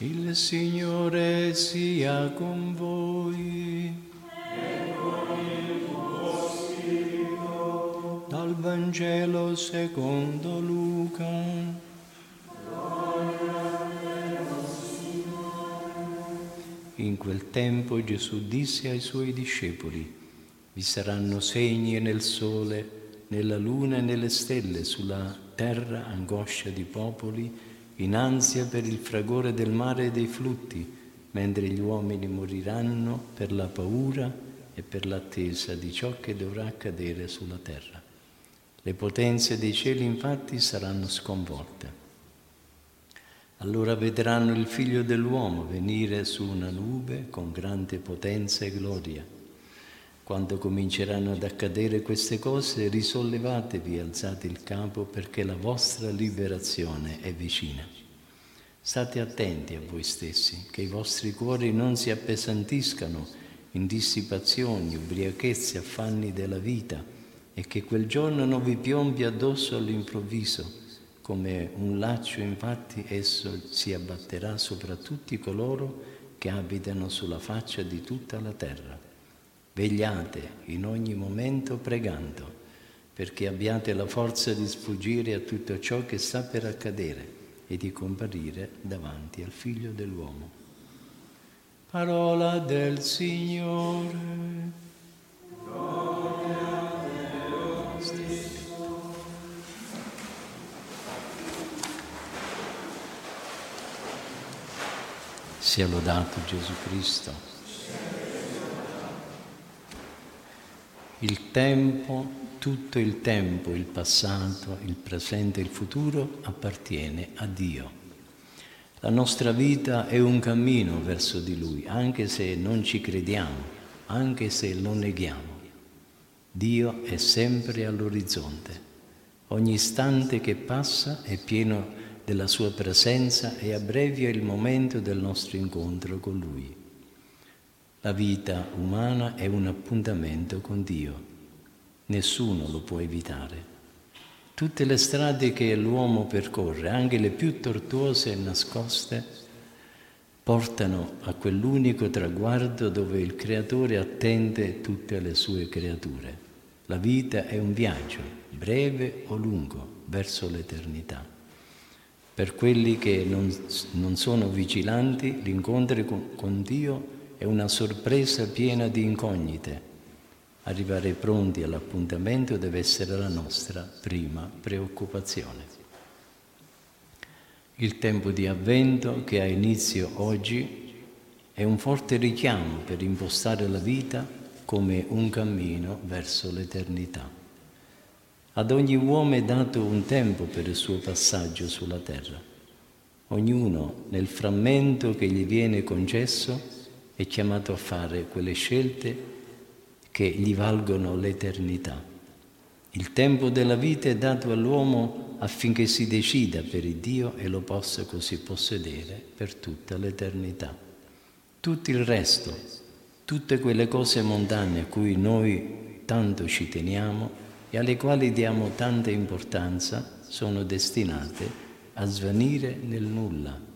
Il Signore sia con voi. Dal Vangelo secondo Luca. In quel tempo Gesù disse ai suoi discepoli, vi saranno segni nel sole, nella luna e nelle stelle, sulla terra angoscia di popoli, in ansia per il fragore del mare e dei flutti, mentre gli uomini moriranno per la paura e per l'attesa di ciò che dovrà accadere sulla terra. Le potenze dei cieli infatti saranno sconvolte. Allora vedranno il figlio dell'uomo venire su una nube con grande potenza e gloria. Quando cominceranno ad accadere queste cose, risollevatevi, alzate il capo perché la vostra liberazione è vicina. State attenti a voi stessi, che i vostri cuori non si appesantiscano in dissipazioni, ubriachezze, affanni della vita e che quel giorno non vi piombi addosso all'improvviso. Come un laccio infatti esso si abbatterà sopra tutti coloro che abitano sulla faccia di tutta la terra. Vegliate in ogni momento pregando, perché abbiate la forza di sfuggire a tutto ciò che sta per accadere e di comparire davanti al Figlio dell'uomo. Parola del Signore. Sia lodato Gesù Cristo. Il tempo, tutto il tempo, il passato, il presente e il futuro appartiene a Dio. La nostra vita è un cammino verso di Lui, anche se non ci crediamo, anche se lo neghiamo. Dio è sempre all'orizzonte. Ogni istante che passa è pieno della sua presenza e abbrevia il momento del nostro incontro con Lui. La vita umana è un appuntamento con Dio. Nessuno lo può evitare. Tutte le strade che l'uomo percorre, anche le più tortuose e nascoste, portano a quell'unico traguardo dove il Creatore attende tutte le sue creature. La vita è un viaggio, breve o lungo, verso l'eternità. Per quelli che non, non sono vigilanti, l'incontro con, con Dio è una sorpresa piena di incognite. Arrivare pronti all'appuntamento deve essere la nostra prima preoccupazione. Il tempo di avvento che ha inizio oggi è un forte richiamo per impostare la vita come un cammino verso l'eternità. Ad ogni uomo è dato un tempo per il suo passaggio sulla terra. Ognuno nel frammento che gli viene concesso è chiamato a fare quelle scelte che gli valgono l'eternità. Il tempo della vita è dato all'uomo affinché si decida per il Dio e lo possa così possedere per tutta l'eternità. Tutto il resto, tutte quelle cose mondane a cui noi tanto ci teniamo e alle quali diamo tanta importanza, sono destinate a svanire nel nulla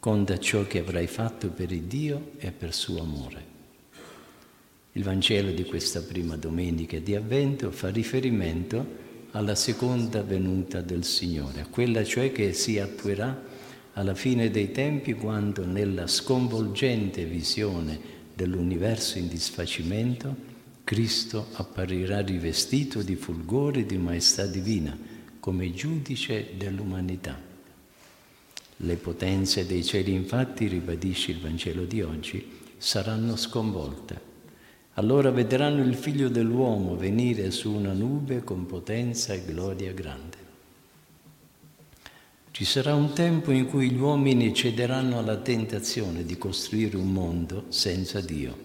conta ciò che avrai fatto per il Dio e per suo amore. Il Vangelo di questa prima domenica di Avvento fa riferimento alla seconda venuta del Signore, a quella cioè che si attuerà alla fine dei tempi quando nella sconvolgente visione dell'universo in disfacimento Cristo apparirà rivestito di fulgore di maestà divina come giudice dell'umanità. Le potenze dei cieli infatti, ribadisce il Vangelo di oggi, saranno sconvolte. Allora vedranno il figlio dell'uomo venire su una nube con potenza e gloria grande. Ci sarà un tempo in cui gli uomini cederanno alla tentazione di costruire un mondo senza Dio.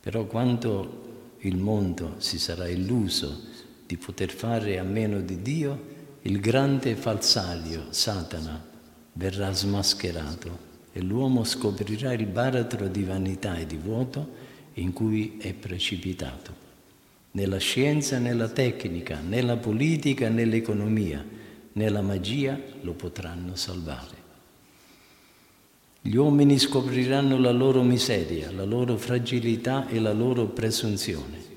Però quando il mondo si sarà illuso di poter fare a meno di Dio, il grande falsario, Satana, verrà smascherato e l'uomo scoprirà il baratro di vanità e di vuoto in cui è precipitato. Nella scienza, nella tecnica, nella politica, nell'economia, nella magia lo potranno salvare. Gli uomini scopriranno la loro miseria, la loro fragilità e la loro presunzione.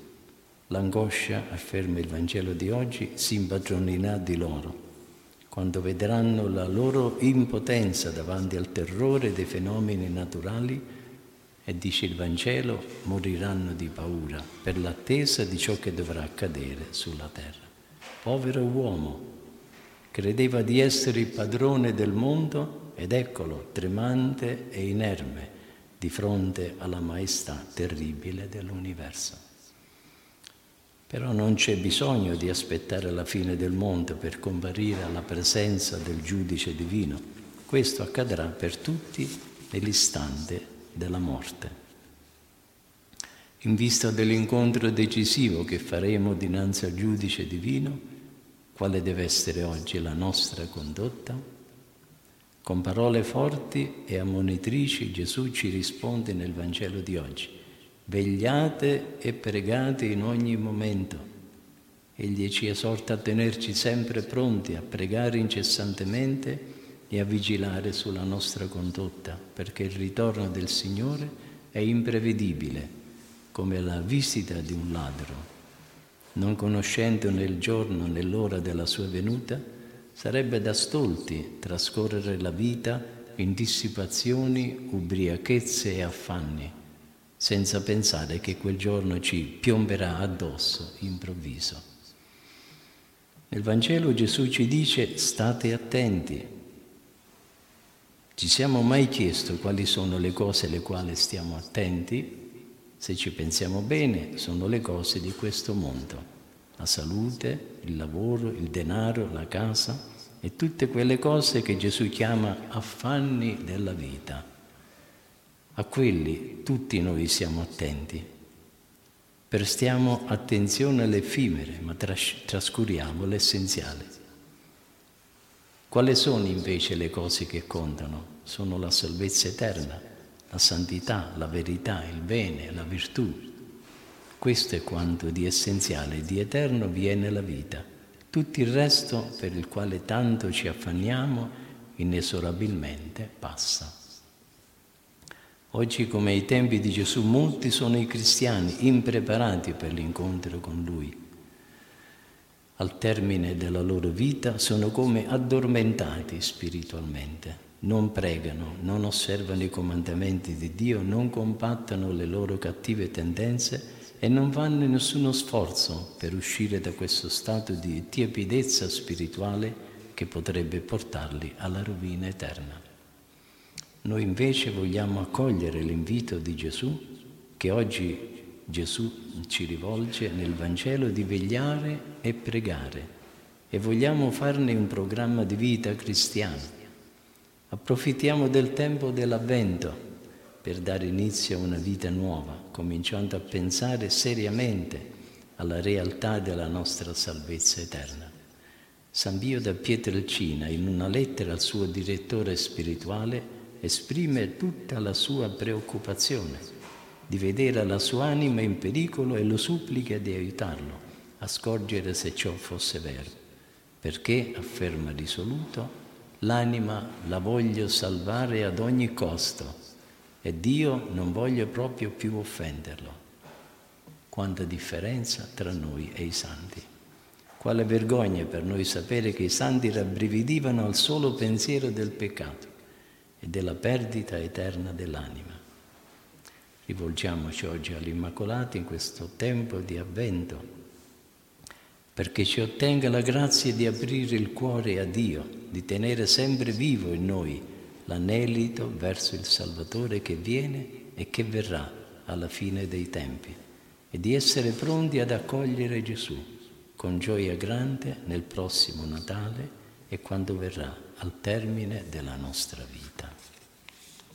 L'angoscia, afferma il Vangelo di oggi, si impadronirà di loro quando vedranno la loro impotenza davanti al terrore dei fenomeni naturali e dice il Vangelo, moriranno di paura per l'attesa di ciò che dovrà accadere sulla terra. Povero uomo, credeva di essere il padrone del mondo ed eccolo, tremante e inerme di fronte alla maestà terribile dell'universo. Però non c'è bisogno di aspettare la fine del mondo per comparire alla presenza del giudice divino. Questo accadrà per tutti nell'istante della morte. In vista dell'incontro decisivo che faremo dinanzi al giudice divino, quale deve essere oggi la nostra condotta? Con parole forti e ammonitrici Gesù ci risponde nel Vangelo di oggi. Vegliate e pregate in ogni momento. Egli ci esorta a tenerci sempre pronti a pregare incessantemente e a vigilare sulla nostra condotta, perché il ritorno del Signore è imprevedibile, come la visita di un ladro. Non conoscendo nel giorno né l'ora della sua venuta, sarebbe da stolti trascorrere la vita in dissipazioni, ubriachezze e affanni, senza pensare che quel giorno ci piomberà addosso improvviso. Nel Vangelo Gesù ci dice state attenti, ci siamo mai chiesto quali sono le cose alle quali stiamo attenti? Se ci pensiamo bene, sono le cose di questo mondo. La salute, il lavoro, il denaro, la casa e tutte quelle cose che Gesù chiama affanni della vita. A quelli tutti noi siamo attenti. Prestiamo attenzione alle effimere, ma tras- trascuriamo l'essenziale. Quali sono invece le cose che contano? Sono la salvezza eterna, la santità, la verità, il bene, la virtù. Questo è quanto di essenziale di eterno viene la vita. Tutto il resto per il quale tanto ci affanniamo inesorabilmente passa. Oggi, come ai tempi di Gesù, molti sono i cristiani impreparati per l'incontro con Lui al termine della loro vita sono come addormentati spiritualmente, non pregano, non osservano i comandamenti di Dio, non compattano le loro cattive tendenze e non fanno nessuno sforzo per uscire da questo stato di tiepidezza spirituale che potrebbe portarli alla rovina eterna. Noi invece vogliamo accogliere l'invito di Gesù che oggi Gesù ci rivolge nel Vangelo di vegliare e pregare e vogliamo farne un programma di vita cristiano. Approfittiamo del tempo dell'avvento per dare inizio a una vita nuova, cominciando a pensare seriamente alla realtà della nostra salvezza eterna. San Pio da Pietrelcina, in una lettera al suo direttore spirituale, esprime tutta la sua preoccupazione di vedere la sua anima in pericolo e lo supplica di aiutarlo a scorgere se ciò fosse vero, perché, afferma risoluto, l'anima la voglio salvare ad ogni costo e Dio non voglio proprio più offenderlo. Quanta differenza tra noi e i santi. Quale vergogna per noi sapere che i santi rabbrividivano al solo pensiero del peccato e della perdita eterna dell'anima. Rivolgiamoci oggi all'Immacolata in questo tempo di avvento, perché ci ottenga la grazia di aprire il cuore a Dio, di tenere sempre vivo in noi l'anelito verso il Salvatore che viene e che verrà alla fine dei tempi, e di essere pronti ad accogliere Gesù con gioia grande nel prossimo Natale e quando verrà al termine della nostra vita.